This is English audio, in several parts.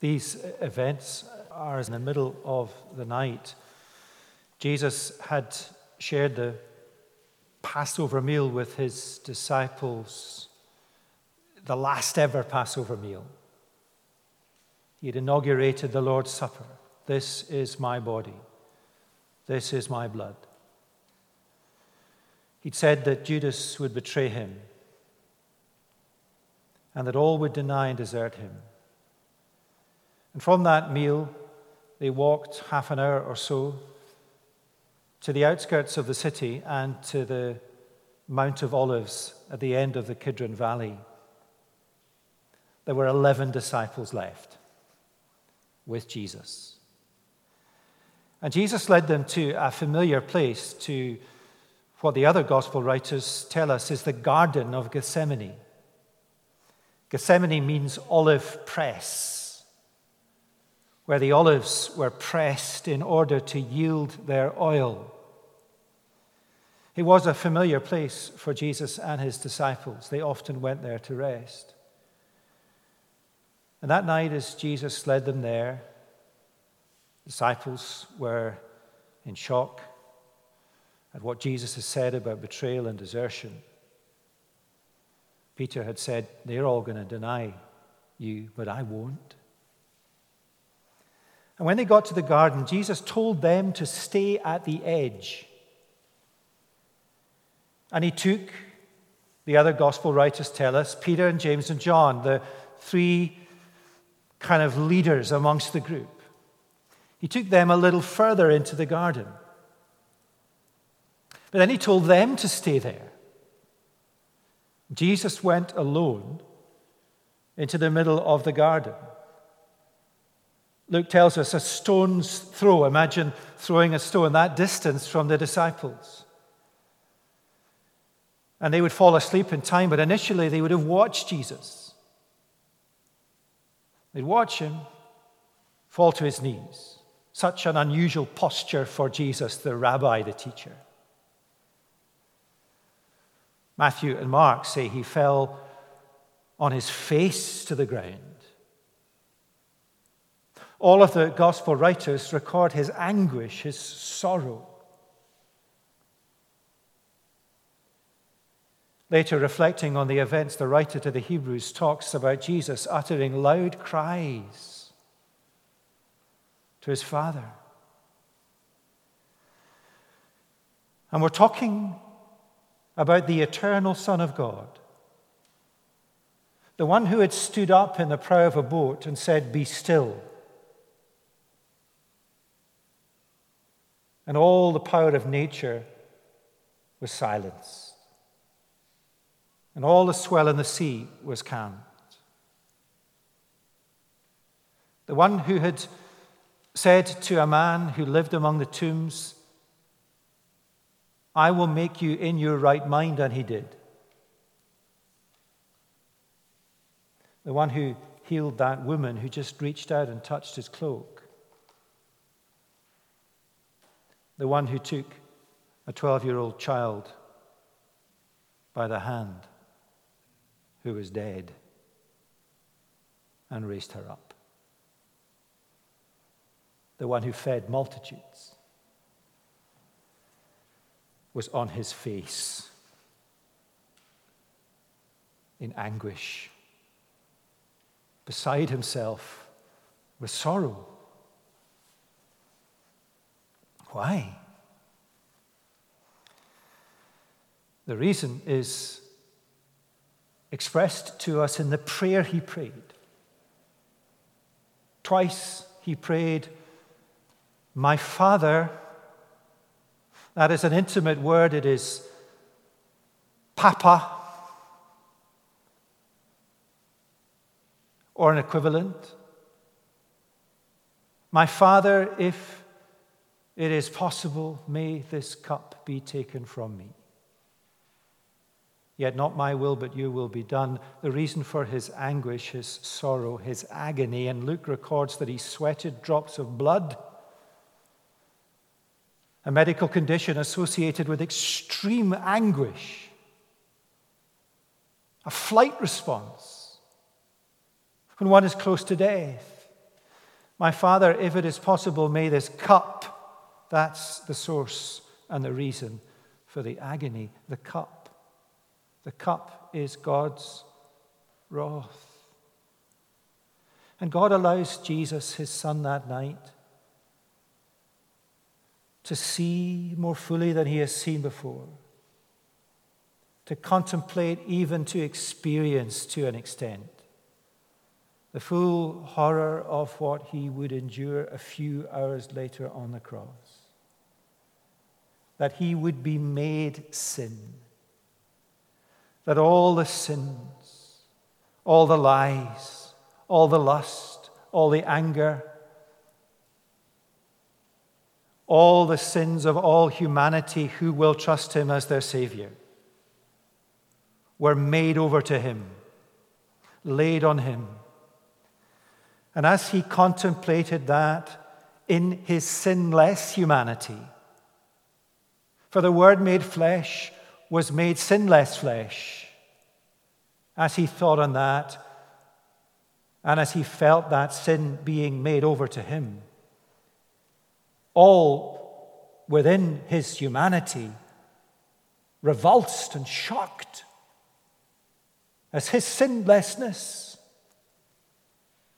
These events are in the middle of the night. Jesus had shared the Passover meal with his disciples, the last ever Passover meal. He had inaugurated the Lord's Supper. This is my body. This is my blood. He'd said that Judas would betray him and that all would deny and desert him. And from that meal, they walked half an hour or so to the outskirts of the city and to the Mount of Olives at the end of the Kidron Valley. There were 11 disciples left with Jesus. And Jesus led them to a familiar place, to what the other gospel writers tell us is the Garden of Gethsemane. Gethsemane means olive press, where the olives were pressed in order to yield their oil. It was a familiar place for Jesus and his disciples. They often went there to rest. And that night, as Jesus led them there, disciples were in shock at what Jesus had said about betrayal and desertion. Peter had said, They're all going to deny you, but I won't. And when they got to the garden, Jesus told them to stay at the edge. And he took, the other gospel writers tell us, Peter and James and John, the three kind of leaders amongst the group. He took them a little further into the garden. But then he told them to stay there. Jesus went alone into the middle of the garden. Luke tells us a stone's throw. Imagine throwing a stone that distance from the disciples. And they would fall asleep in time, but initially they would have watched Jesus. They'd watch him fall to his knees. Such an unusual posture for Jesus, the rabbi, the teacher. Matthew and Mark say he fell on his face to the ground. All of the gospel writers record his anguish, his sorrow. Later, reflecting on the events, the writer to the Hebrews talks about Jesus uttering loud cries to his Father. And we're talking about the eternal Son of God, the one who had stood up in the prow of a boat and said, Be still. And all the power of nature was silenced, and all the swell in the sea was calmed. The one who had said to a man who lived among the tombs, I will make you in your right mind, and he did. The one who healed that woman who just reached out and touched his cloak. The one who took a 12 year old child by the hand who was dead and raised her up. The one who fed multitudes was on his face in anguish, beside himself with sorrow. Why? The reason is expressed to us in the prayer he prayed. Twice he prayed, My Father, that is an intimate word. It is papa or an equivalent. My Father, if it is possible, may this cup be taken from me. Yet not my will, but your will be done. The reason for his anguish, his sorrow, his agony, and Luke records that he sweated drops of blood a medical condition associated with extreme anguish, a flight response when one is close to death. My Father, if it is possible, may this cup, that's the source and the reason for the agony, the cup. The cup is God's wrath. And God allows Jesus, his son, that night to see more fully than he has seen before, to contemplate, even to experience to an extent, the full horror of what he would endure a few hours later on the cross. That he would be made sin. That all the sins, all the lies, all the lust, all the anger, all the sins of all humanity who will trust him as their Savior were made over to him, laid on him. And as he contemplated that in his sinless humanity, for the Word made flesh was made sinless flesh, as he thought on that, and as he felt that sin being made over to him, all within his humanity, revulsed and shocked as his sinlessness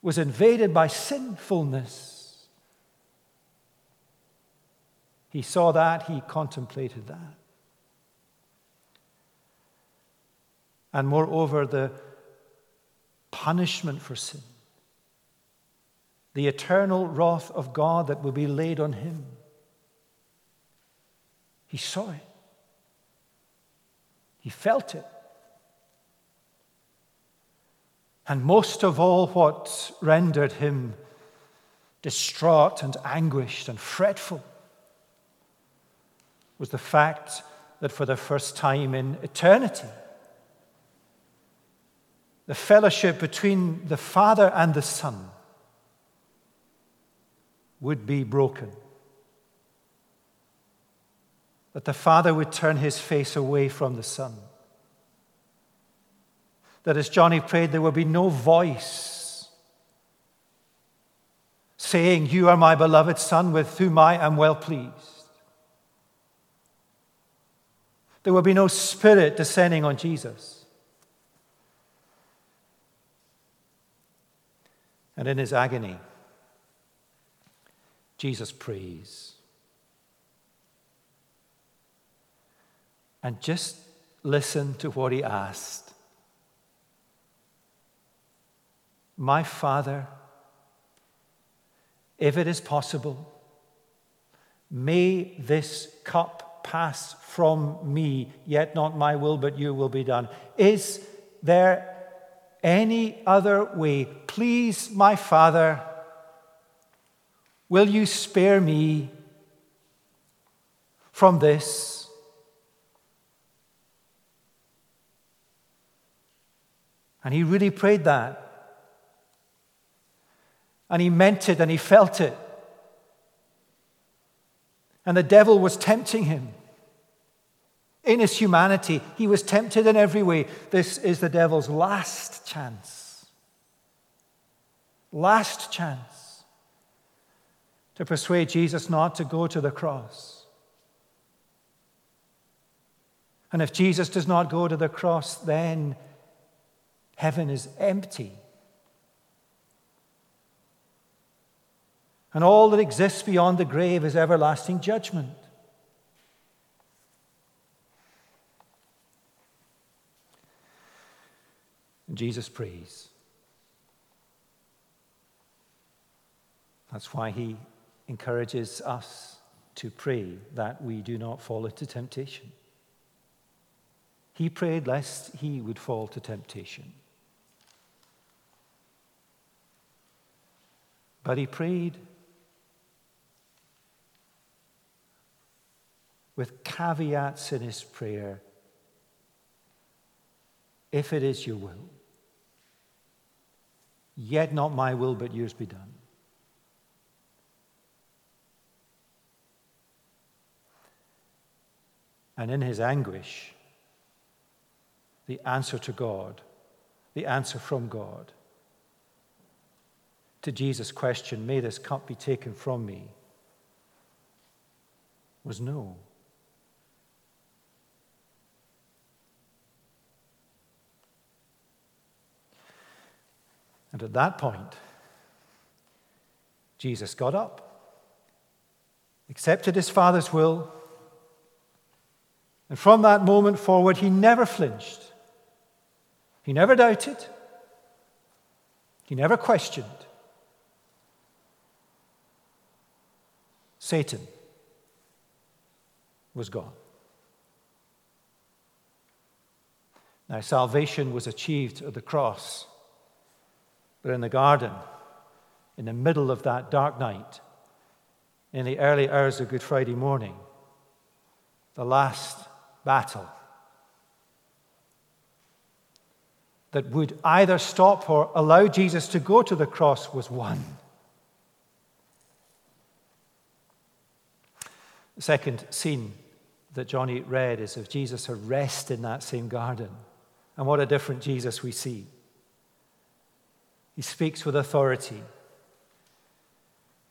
was invaded by sinfulness. He saw that, he contemplated that. And moreover, the punishment for sin the eternal wrath of God that will be laid on him. He saw it, he felt it. And most of all, what rendered him distraught and anguished and fretful was the fact that for the first time in eternity, the fellowship between the Father and the Son would be broken. That the Father would turn his face away from the Son. That as Johnny prayed, there would be no voice saying, You are my beloved Son, with whom I am well pleased. There will be no spirit descending on Jesus. And in his agony, Jesus prays. And just listen to what he asked. My Father, if it is possible, may this cup pass from me, yet not my will, but your will be done. Is there any other way? Please, my Father, Will you spare me from this? And he really prayed that. And he meant it and he felt it. And the devil was tempting him. In his humanity, he was tempted in every way. This is the devil's last chance. Last chance to persuade Jesus not to go to the cross. And if Jesus does not go to the cross, then heaven is empty. And all that exists beyond the grave is everlasting judgment. And Jesus prays. That's why he encourages us to pray that we do not fall into temptation. He prayed lest he would fall to temptation. But he prayed with caveats in his prayer if it is your will, yet not my will, but yours be done. And in his anguish, the answer to God, the answer from God, to Jesus' question, May this cup be taken from me, was no. And at that point, Jesus got up, accepted his Father's will, and from that moment forward, he never flinched. He never doubted. He never questioned. Satan was gone. Now, salvation was achieved at the cross, but in the garden, in the middle of that dark night, in the early hours of Good Friday morning, the last battle that would either stop or allow Jesus to go to the cross was won. The second scene that Johnny read is of Jesus arrest in that same garden. And what a different Jesus we see. He speaks with authority.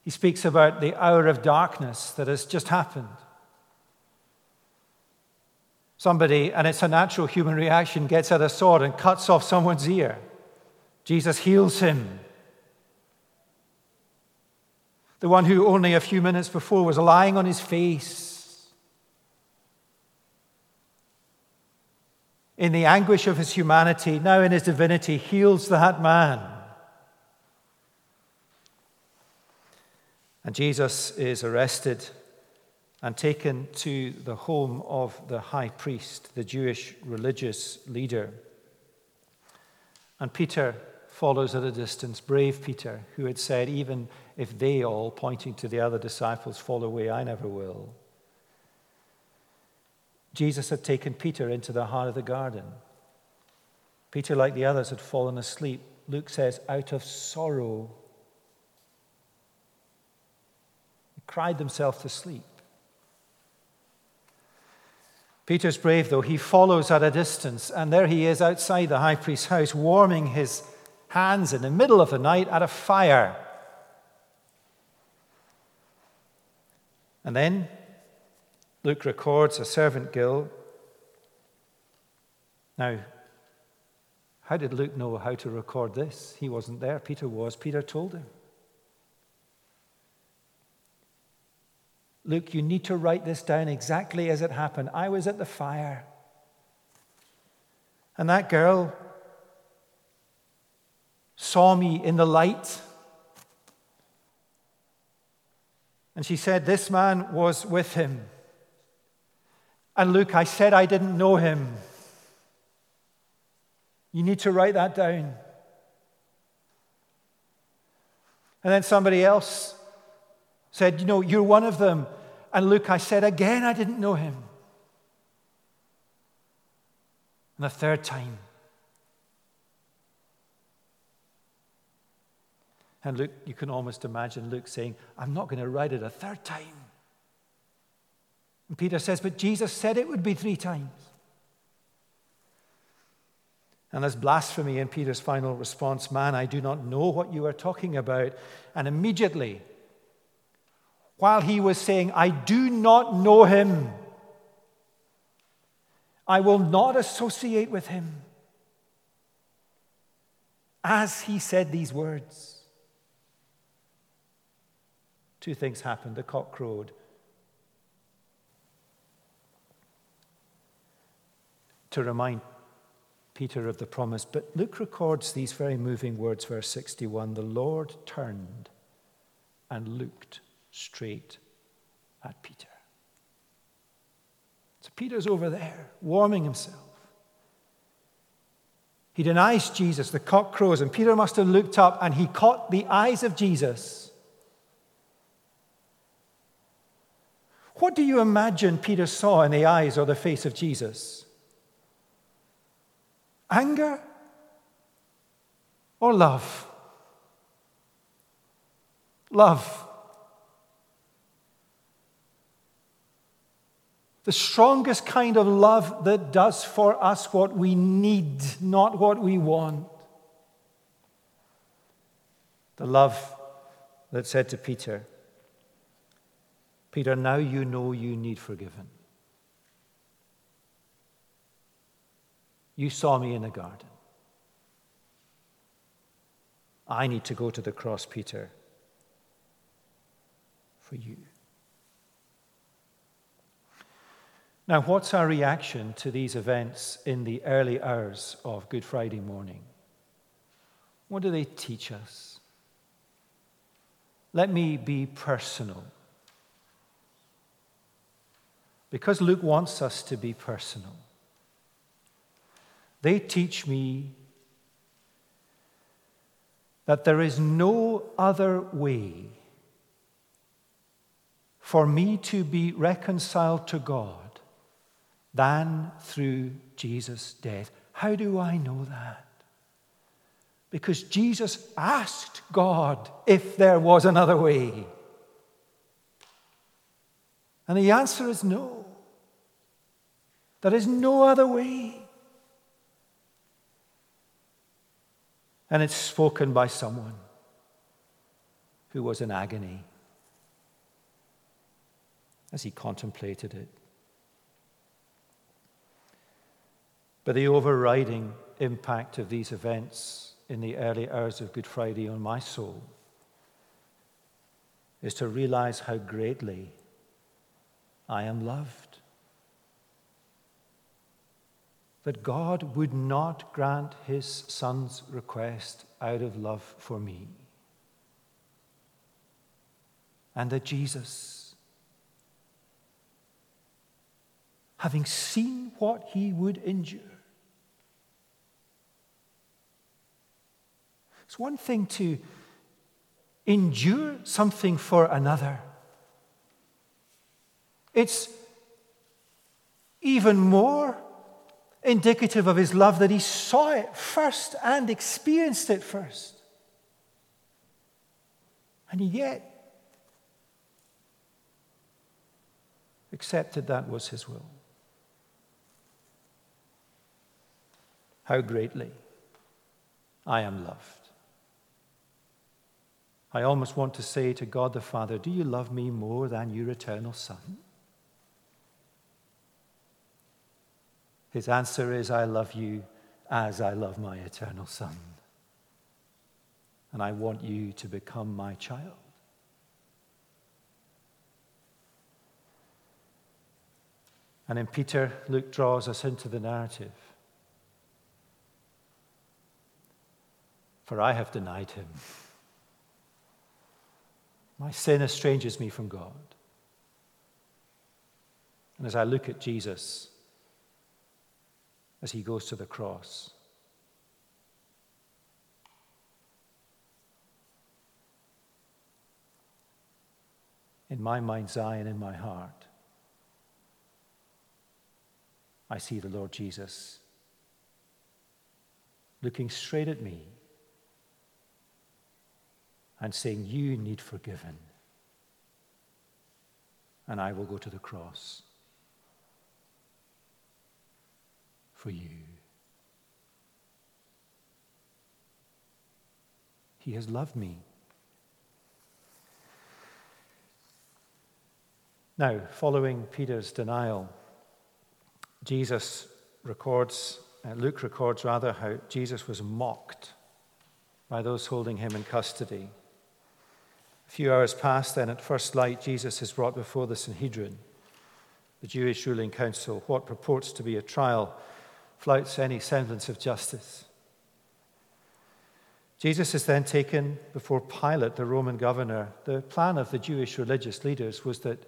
He speaks about the hour of darkness that has just happened somebody, and it's a natural human reaction, gets out a sword and cuts off someone's ear. Jesus heals him. The one who only a few minutes before was lying on his face. In the anguish of his humanity, now in his divinity, heals that man. And Jesus is arrested and taken to the home of the high priest, the Jewish religious leader. And Peter follows at a distance, brave Peter, who had said, Even if they all, pointing to the other disciples, fall away, I never will. Jesus had taken Peter into the heart of the garden. Peter, like the others, had fallen asleep. Luke says, out of sorrow. He cried themselves to sleep. Peter's brave, though. He follows at a distance, and there he is outside the high priest's house, warming his hands in the middle of the night at a fire. And then Luke records a servant girl. Now, how did Luke know how to record this? He wasn't there. Peter was. Peter told him. Luke, you need to write this down exactly as it happened. I was at the fire. And that girl saw me in the light. And she said, This man was with him. And Luke, I said I didn't know him. You need to write that down. And then somebody else said, You know, you're one of them. And Luke, I said again, I didn't know him. And the third time. And Luke, you can almost imagine Luke saying, I'm not going to write it a third time. And Peter says, But Jesus said it would be three times. And there's blasphemy in Peter's final response Man, I do not know what you are talking about. And immediately, while he was saying, I do not know him. I will not associate with him. As he said these words, two things happened. The cock crowed. To remind Peter of the promise. But Luke records these very moving words, verse 61 The Lord turned and looked straight at Peter. So Peter's over there, warming himself. He denies Jesus, the cock crows, and Peter must have looked up and he caught the eyes of Jesus. What do you imagine Peter saw in the eyes or the face of Jesus? Anger or love? Love. The strongest kind of love that does for us what we need, not what we want. The love that said to Peter, Peter, now you know you need forgiven. You saw me in the garden. I need to go to the cross, Peter, for you. Now, what's our reaction to these events in the early hours of Good Friday morning? What do they teach us? Let me be personal. Because Luke wants us to be personal. They teach me that there is no other way for me to be reconciled to God than through Jesus' death. How do I know that? Because Jesus asked God if there was another way. And the answer is no. There is no other way. And it's spoken by someone who was in agony as he contemplated it. But the overriding impact of these events in the early hours of Good Friday on my soul is to realize how greatly I am loved. That God would not grant his son's request out of love for me. And that Jesus, having seen what he would endure, It's one thing to endure something for another, it's even more indicative of his love that he saw it first and experienced it first. And yet accepted that was his will. How greatly I am loved. I almost want to say to God the Father, Do you love me more than your eternal Son? His answer is, I love you as I love my eternal Son. And I want you to become my child. And in Peter, Luke draws us into the narrative. For I have denied him. My sin estranges me from God. And as I look at Jesus, as he goes to the cross, in my mind's eye and in my heart, I see the Lord Jesus looking straight at me and saying, You need forgiven. And I will go to the cross for you. He has loved me. Now, following Peter's denial, Jesus records, uh, Luke records rather, how Jesus was mocked by those holding him in custody. A few hours pass, then at first light, Jesus is brought before the Sanhedrin, the Jewish ruling council. What purports to be a trial flouts any semblance of justice. Jesus is then taken before Pilate, the Roman governor. The plan of the Jewish religious leaders was that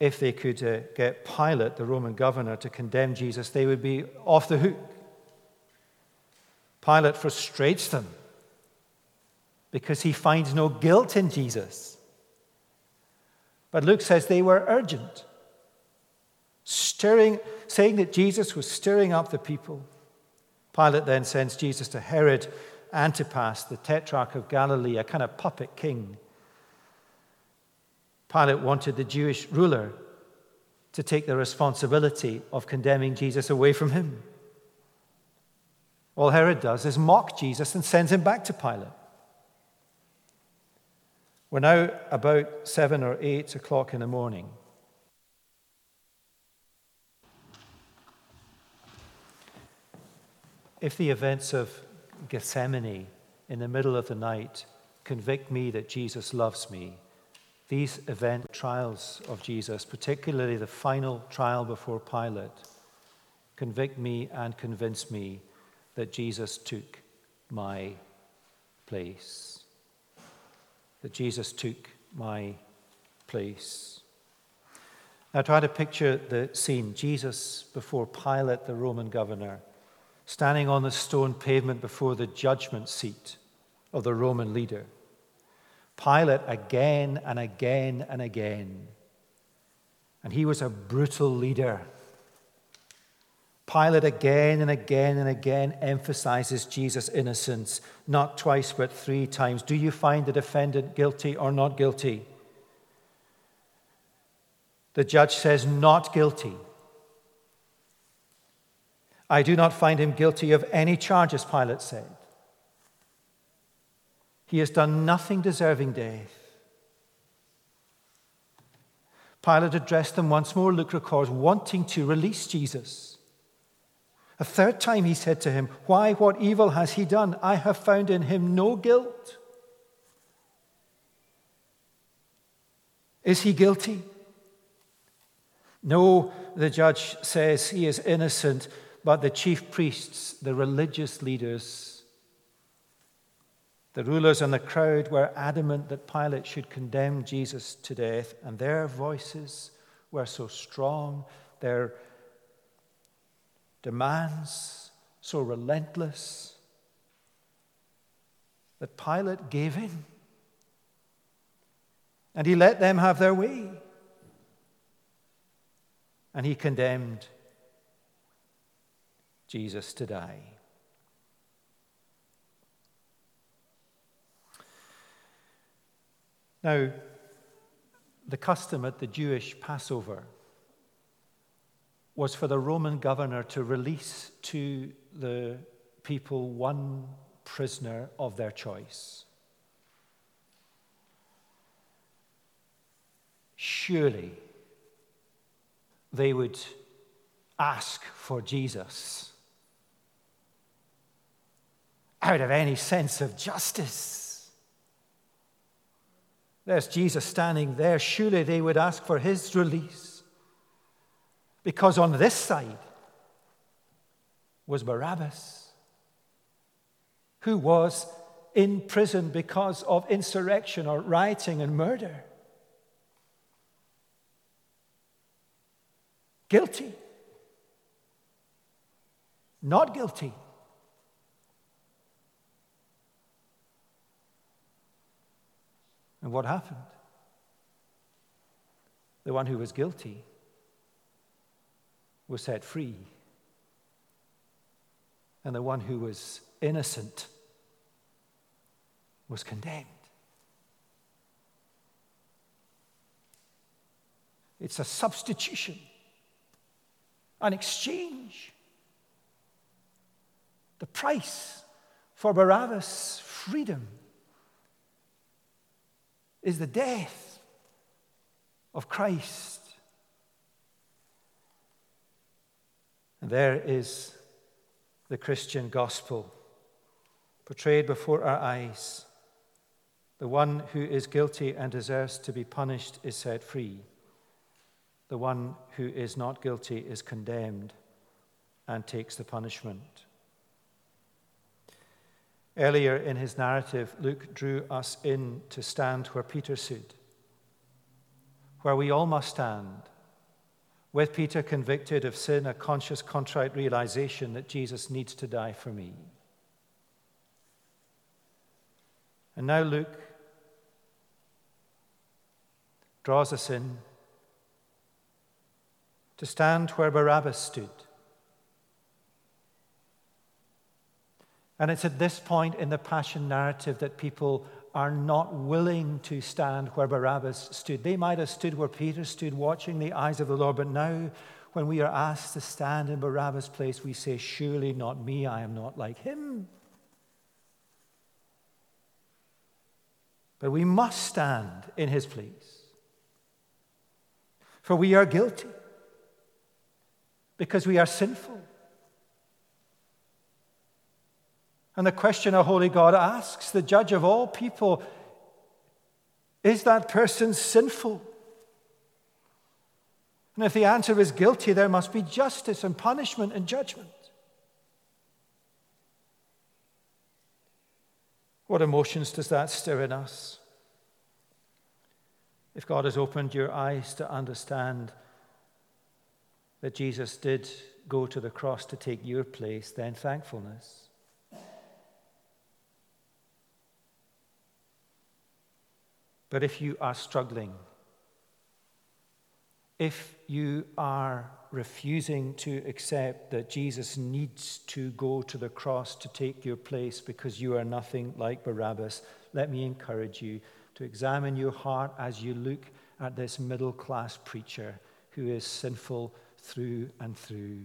if they could uh, get Pilate, the Roman governor, to condemn Jesus, they would be off the hook. Pilate frustrates them because he finds no guilt in Jesus. But Luke says they were urgent, stirring, saying that Jesus was stirring up the people. Pilate then sends Jesus to Herod Antipas, the tetrarch of Galilee, a kind of puppet king. Pilate wanted the Jewish ruler to take the responsibility of condemning Jesus away from him. All Herod does is mock Jesus and sends him back to Pilate. We're now about seven or eight o'clock in the morning. If the events of Gethsemane in the middle of the night convict me that Jesus loves me, these event trials of Jesus, particularly the final trial before Pilate, convict me and convince me that Jesus took my place. That Jesus took my place. Now try to picture the scene Jesus before Pilate, the Roman governor standing on the stone pavement before the judgment seat of the Roman leader. Pilate again and again and again. And he was a brutal leader. Pilate again and again and again emphasizes Jesus' innocence, not twice but three times. Do you find the defendant guilty or not guilty? The judge says, not guilty. I do not find him guilty of any charges, Pilate said. He has done nothing deserving death. Pilate addressed them once more, Luke records, wanting to release Jesus. A third time he said to him, Why, what evil has he done? I have found in him no guilt. Is he guilty? No, the judge says he is innocent. But the chief priests, the religious leaders, the rulers and the crowd were adamant that Pilate should condemn Jesus to death, and their voices were so strong, their demands so relentless, that Pilate gave in. And he let them have their way. And he condemned Jesus to die. Now, the custom at the Jewish Passover was for the Roman governor to release to the people one prisoner of their choice. Surely they would ask for Jesus out of any sense of justice. There's Jesus standing there. Surely they would ask for his release. Because on this side was Barabbas, who was in prison because of insurrection or rioting and murder. Guilty. Not guilty. And what happened? The one who was guilty was set free. And the one who was innocent was condemned. It's a substitution, an exchange. The price for Barabbas' freedom is the death of Christ. And there is the Christian gospel portrayed before our eyes. The one who is guilty and deserves to be punished is set free. The one who is not guilty is condemned and takes the punishment. Earlier in his narrative, Luke drew us in to stand where Peter stood, where we all must stand, with Peter convicted of sin, a conscious, contrite realization that Jesus needs to die for me. And now Luke draws us in to stand where Barabbas stood And it's at this point in the Passion narrative that people are not willing to stand where Barabbas stood. They might have stood where Peter stood, watching the eyes of the Lord, but now when we are asked to stand in Barabbas' place, we say, Surely not me, I am not like him. But we must stand in his place. For we are guilty because we are sinful. And the question a holy God asks, the judge of all people, is that person sinful? And if the answer is guilty, there must be justice and punishment and judgment. What emotions does that stir in us? If God has opened your eyes to understand that Jesus did go to the cross to take your place, then thankfulness. But if you are struggling, if you are refusing to accept that Jesus needs to go to the cross to take your place because you are nothing like Barabbas, let me encourage you to examine your heart as you look at this middle class preacher who is sinful through and through.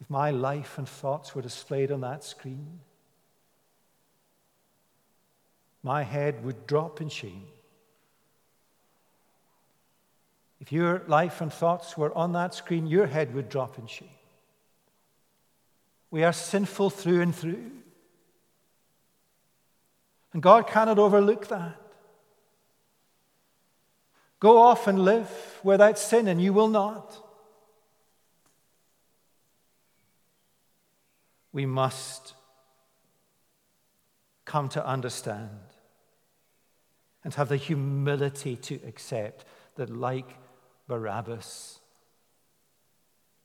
If my life and thoughts were displayed on that screen, my head would drop in shame. If your life and thoughts were on that screen, your head would drop in shame. We are sinful through and through. And God cannot overlook that. Go off and live without sin, and you will not. We must come to understand and have the humility to accept that, like Barabbas,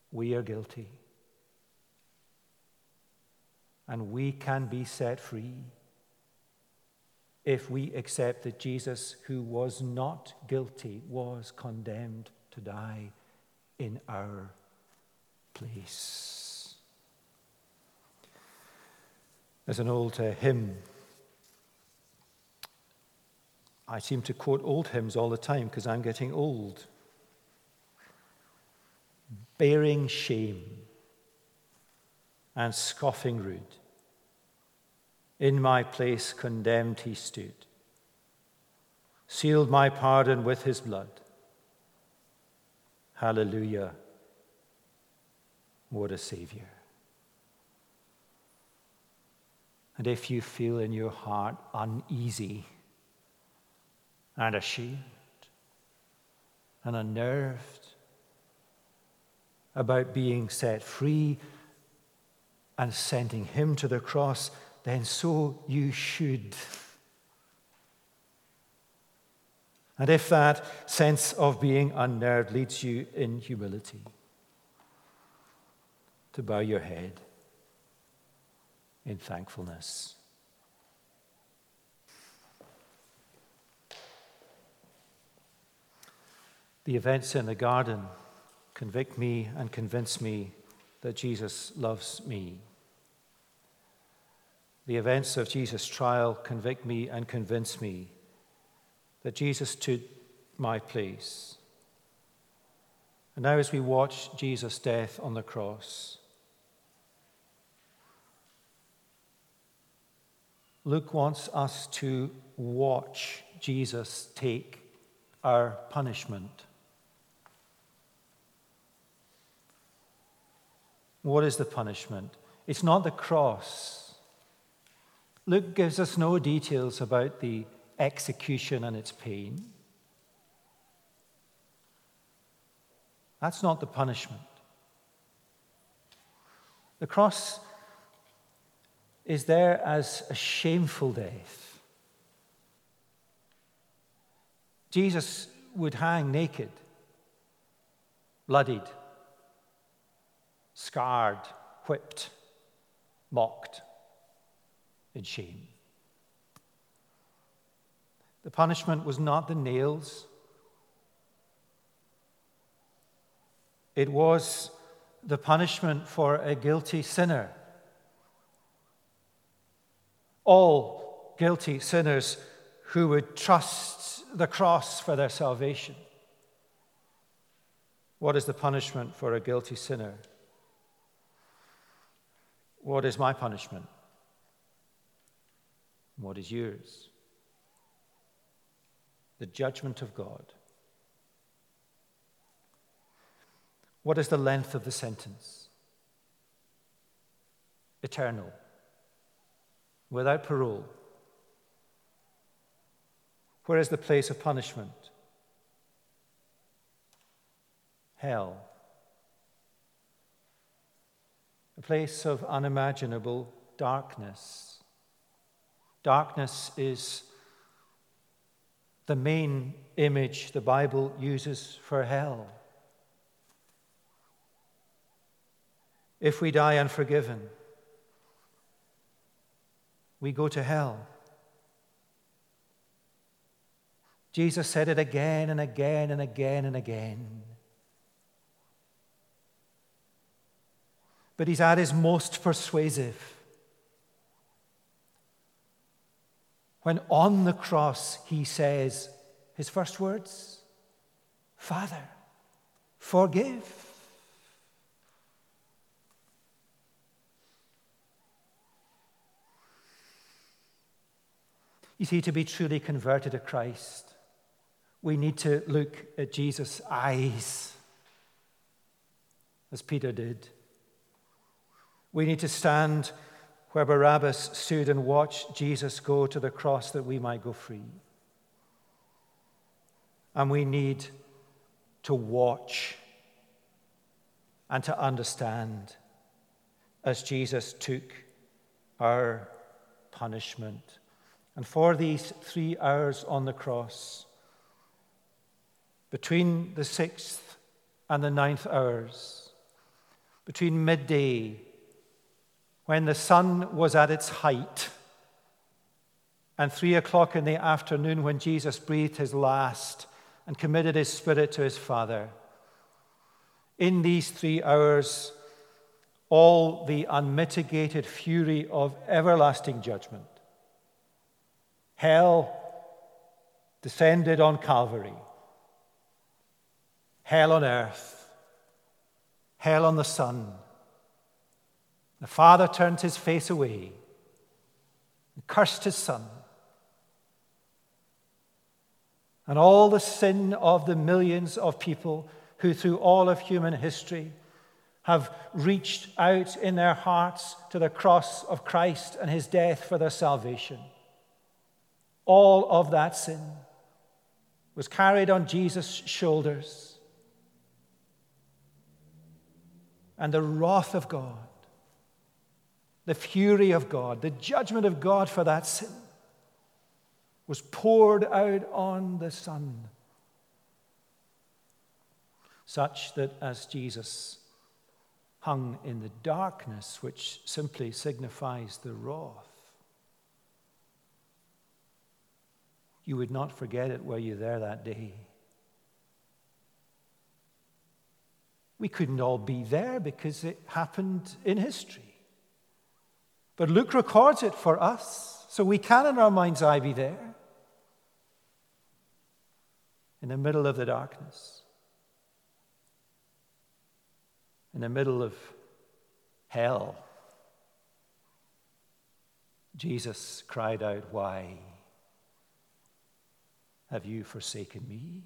we are guilty. And we can be set free if we accept that Jesus, who was not guilty, was condemned to die in our place. There's an old uh, hymn. I seem to quote old hymns all the time because I'm getting old. Bearing shame and scoffing rude in my place condemned he stood, sealed my pardon with his blood. Hallelujah. What a Savior. And if you feel in your heart uneasy and ashamed and unnerved about being set free and sending him to the cross, then so you should. And if that sense of being unnerved leads you in humility, to bow your head in thankfulness. The events in the garden convict me and convince me that Jesus loves me. The events of Jesus' trial convict me and convince me that Jesus took my place. And now, as we watch Jesus' death on the cross, Luke wants us to watch Jesus take our punishment. What is the punishment? It's not the cross. Luke gives us no details about the execution and its pain. That's not the punishment. The cross is there as a shameful death. Jesus would hang naked, bloodied, scarred, whipped, mocked in shame. The punishment was not the nails, it was the punishment for a guilty sinner. All guilty sinners who would trust the cross for their salvation. What is the punishment for a guilty sinner? What is my punishment? what is yours. The judgment of God. What is the length of the sentence? Eternal, without parole. Where is the place of punishment? Hell. A place of unimaginable darkness. Darkness is the main image the Bible uses for hell. If we die unforgiven, we go to hell. Jesus said it again and again and again and again. But he's at his most persuasive when on the cross he says his first words Father, forgive. You see, to be truly converted to Christ, we need to look at Jesus' eyes, as Peter did. We need to stand where Barabbas stood and watch Jesus go to the cross that we might go free. And we need to watch and to understand as Jesus took our punishment. And for these three hours on the cross, between the sixth and the ninth hours, between midday, when the sun was at its height, and three o'clock in the afternoon, when Jesus breathed his last and committed his spirit to his Father. In these three hours, all the unmitigated fury of everlasting judgment, hell descended on Calvary hell on earth, hell on the Son. The Father turned his face away and cursed his Son. And all the sin of the millions of people who, through all of human history, have reached out in their hearts to the cross of Christ and his death for their salvation. All of that sin was carried on Jesus' shoulders and the wrath of God, the fury of God, the judgment of God for that sin was poured out on the Son, such that as Jesus hung in the darkness, which simply signifies the wrath, you would not forget it were you there that day. We couldn't all be there because it happened in history. But Luke records it for us, so we can, in our mind's eye, be there in the middle of the darkness, in the middle of hell. Jesus cried out, Why have you forsaken me?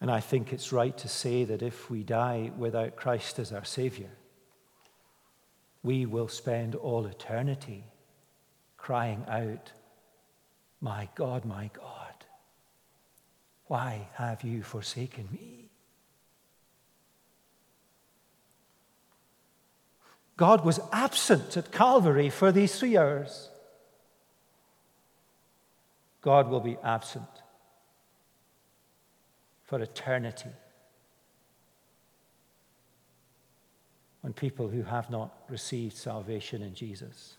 And I think it's right to say that if we die without Christ as our Savior, we will spend all eternity crying out, My God, my God, why have you forsaken me? God was absent at Calvary for these three hours. God will be absent for eternity. When people who have not received salvation in Jesus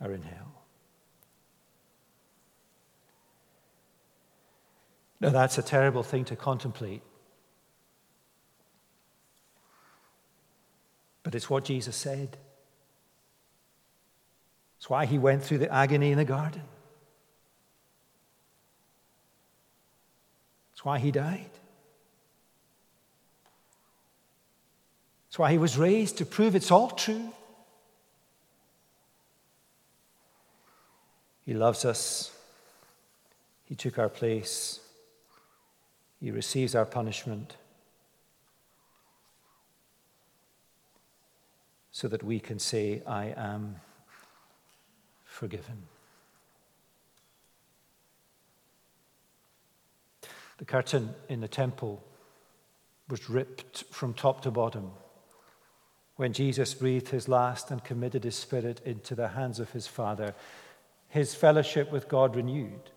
are in hell. Now, that's a terrible thing to contemplate. But it's what Jesus said. It's why he went through the agony in the garden. That's why he died. That's why he was raised to prove it's all true. He loves us. He took our place. He receives our punishment so that we can say, I am forgiven. The curtain in the temple was ripped from top to bottom when Jesus breathed his last and committed his spirit into the hands of his Father, his fellowship with God renewed.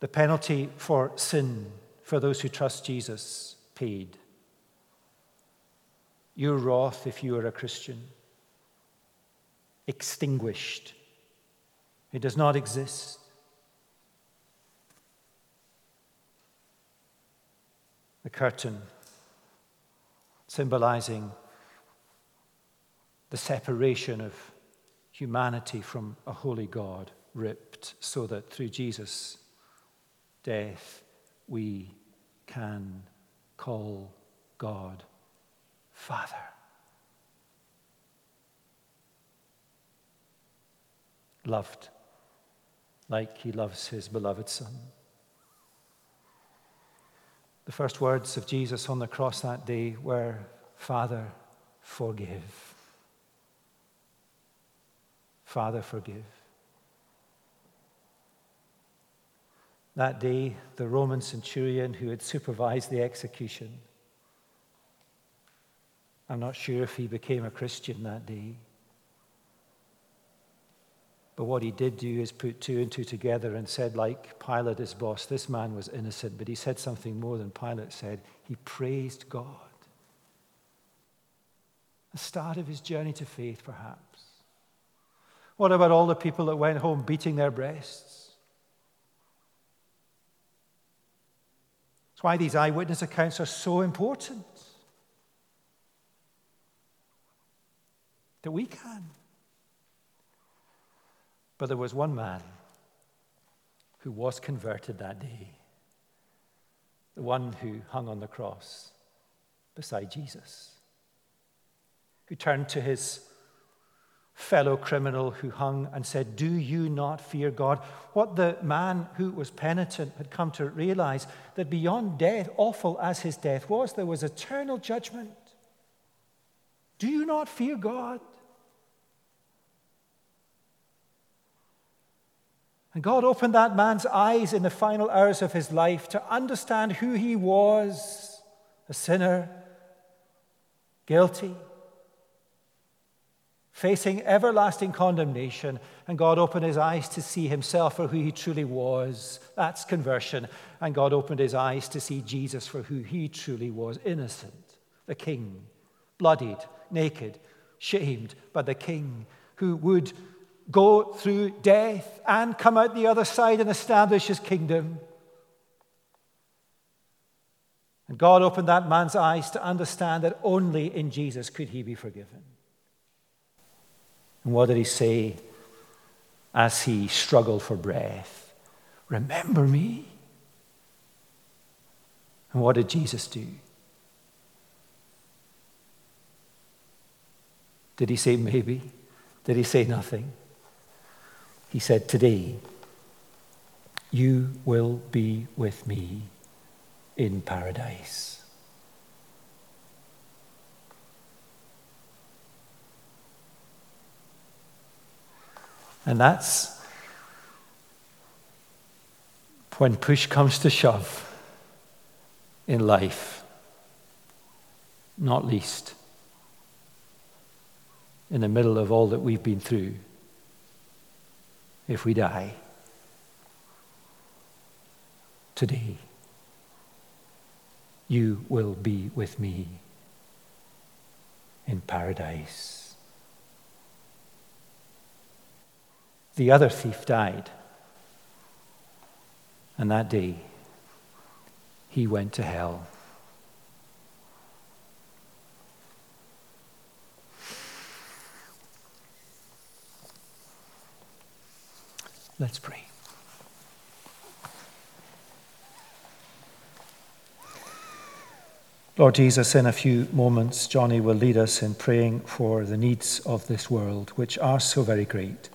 The penalty for sin for those who trust Jesus paid. Your wrath, if you are a Christian, extinguished. It does not exist. The curtain symbolizing the separation of humanity from a holy God, ripped so that through Jesus' death we can call God Father. Loved like he loves his beloved Son. The first words of Jesus on the cross that day were, Father, forgive. Father, forgive. That day, the Roman centurion who had supervised the execution, I'm not sure if he became a Christian that day. But what he did do is put two and two together and said, like Pilate, his boss, this man was innocent. But he said something more than Pilate said. He praised God. The start of his journey to faith, perhaps. What about all the people that went home beating their breasts? That's why these eyewitness accounts are so important. That we can. But there was one man who was converted that day, the one who hung on the cross beside Jesus, who turned to his fellow criminal who hung and said, Do you not fear God? What the man who was penitent had come to realize that beyond death, awful as his death was, there was eternal judgment. Do you not fear God? And God opened that man's eyes in the final hours of his life to understand who he was a sinner, guilty, facing everlasting condemnation. And God opened his eyes to see himself for who he truly was. That's conversion. And God opened his eyes to see Jesus for who he truly was innocent, the king, bloodied, naked, shamed, but the king who would go through death and come out the other side and establish his kingdom. And God opened that man's eyes to understand that only in Jesus could he be forgiven. And what did he say as he struggled for breath? Remember me. And what did Jesus do? Did he say maybe? Did he say nothing? He said, Today, you will be with me in paradise. And that's when push comes to shove in life, not least in the middle of all that we've been through if we die today, you will be with me in paradise. The other thief died, and that day he went to hell. Let's pray. Lord Jesus, in a few moments, Johnny will lead us in praying for the needs of this world, which are so very great.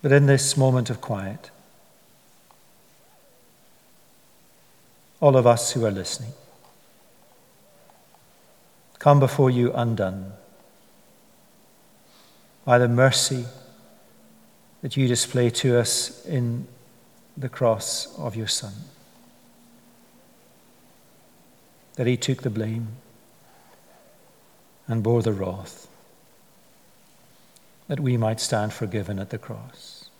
But in this moment of quiet, all of us who are listening, come before you undone by the mercy that you display to us in the cross of your Son. That he took the blame and bore the wrath, that we might stand forgiven at the cross.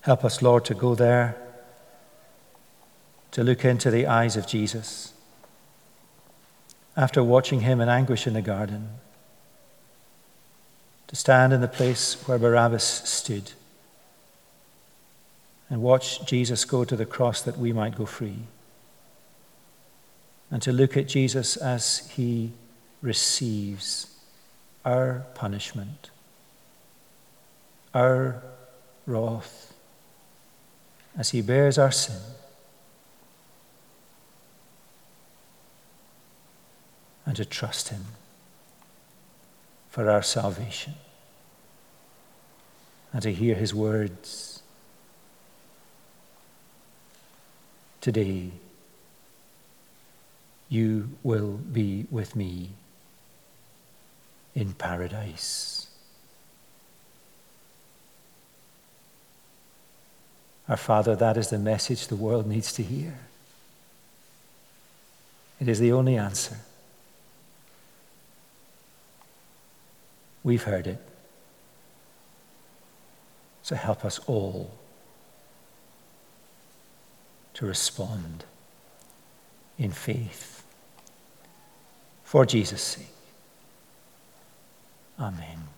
Help us, Lord, to go there, to look into the eyes of Jesus after watching him in anguish in the garden to stand in the place where Barabbas stood and watch Jesus go to the cross that we might go free. And to look at Jesus as he receives our punishment, our wrath, as he bears our sin. And to trust him for our salvation and to hear his words. Today, you will be with me in paradise. Our Father, that is the message the world needs to hear. It is the only answer. We've heard it. So help us all to respond in faith for Jesus' sake. Amen.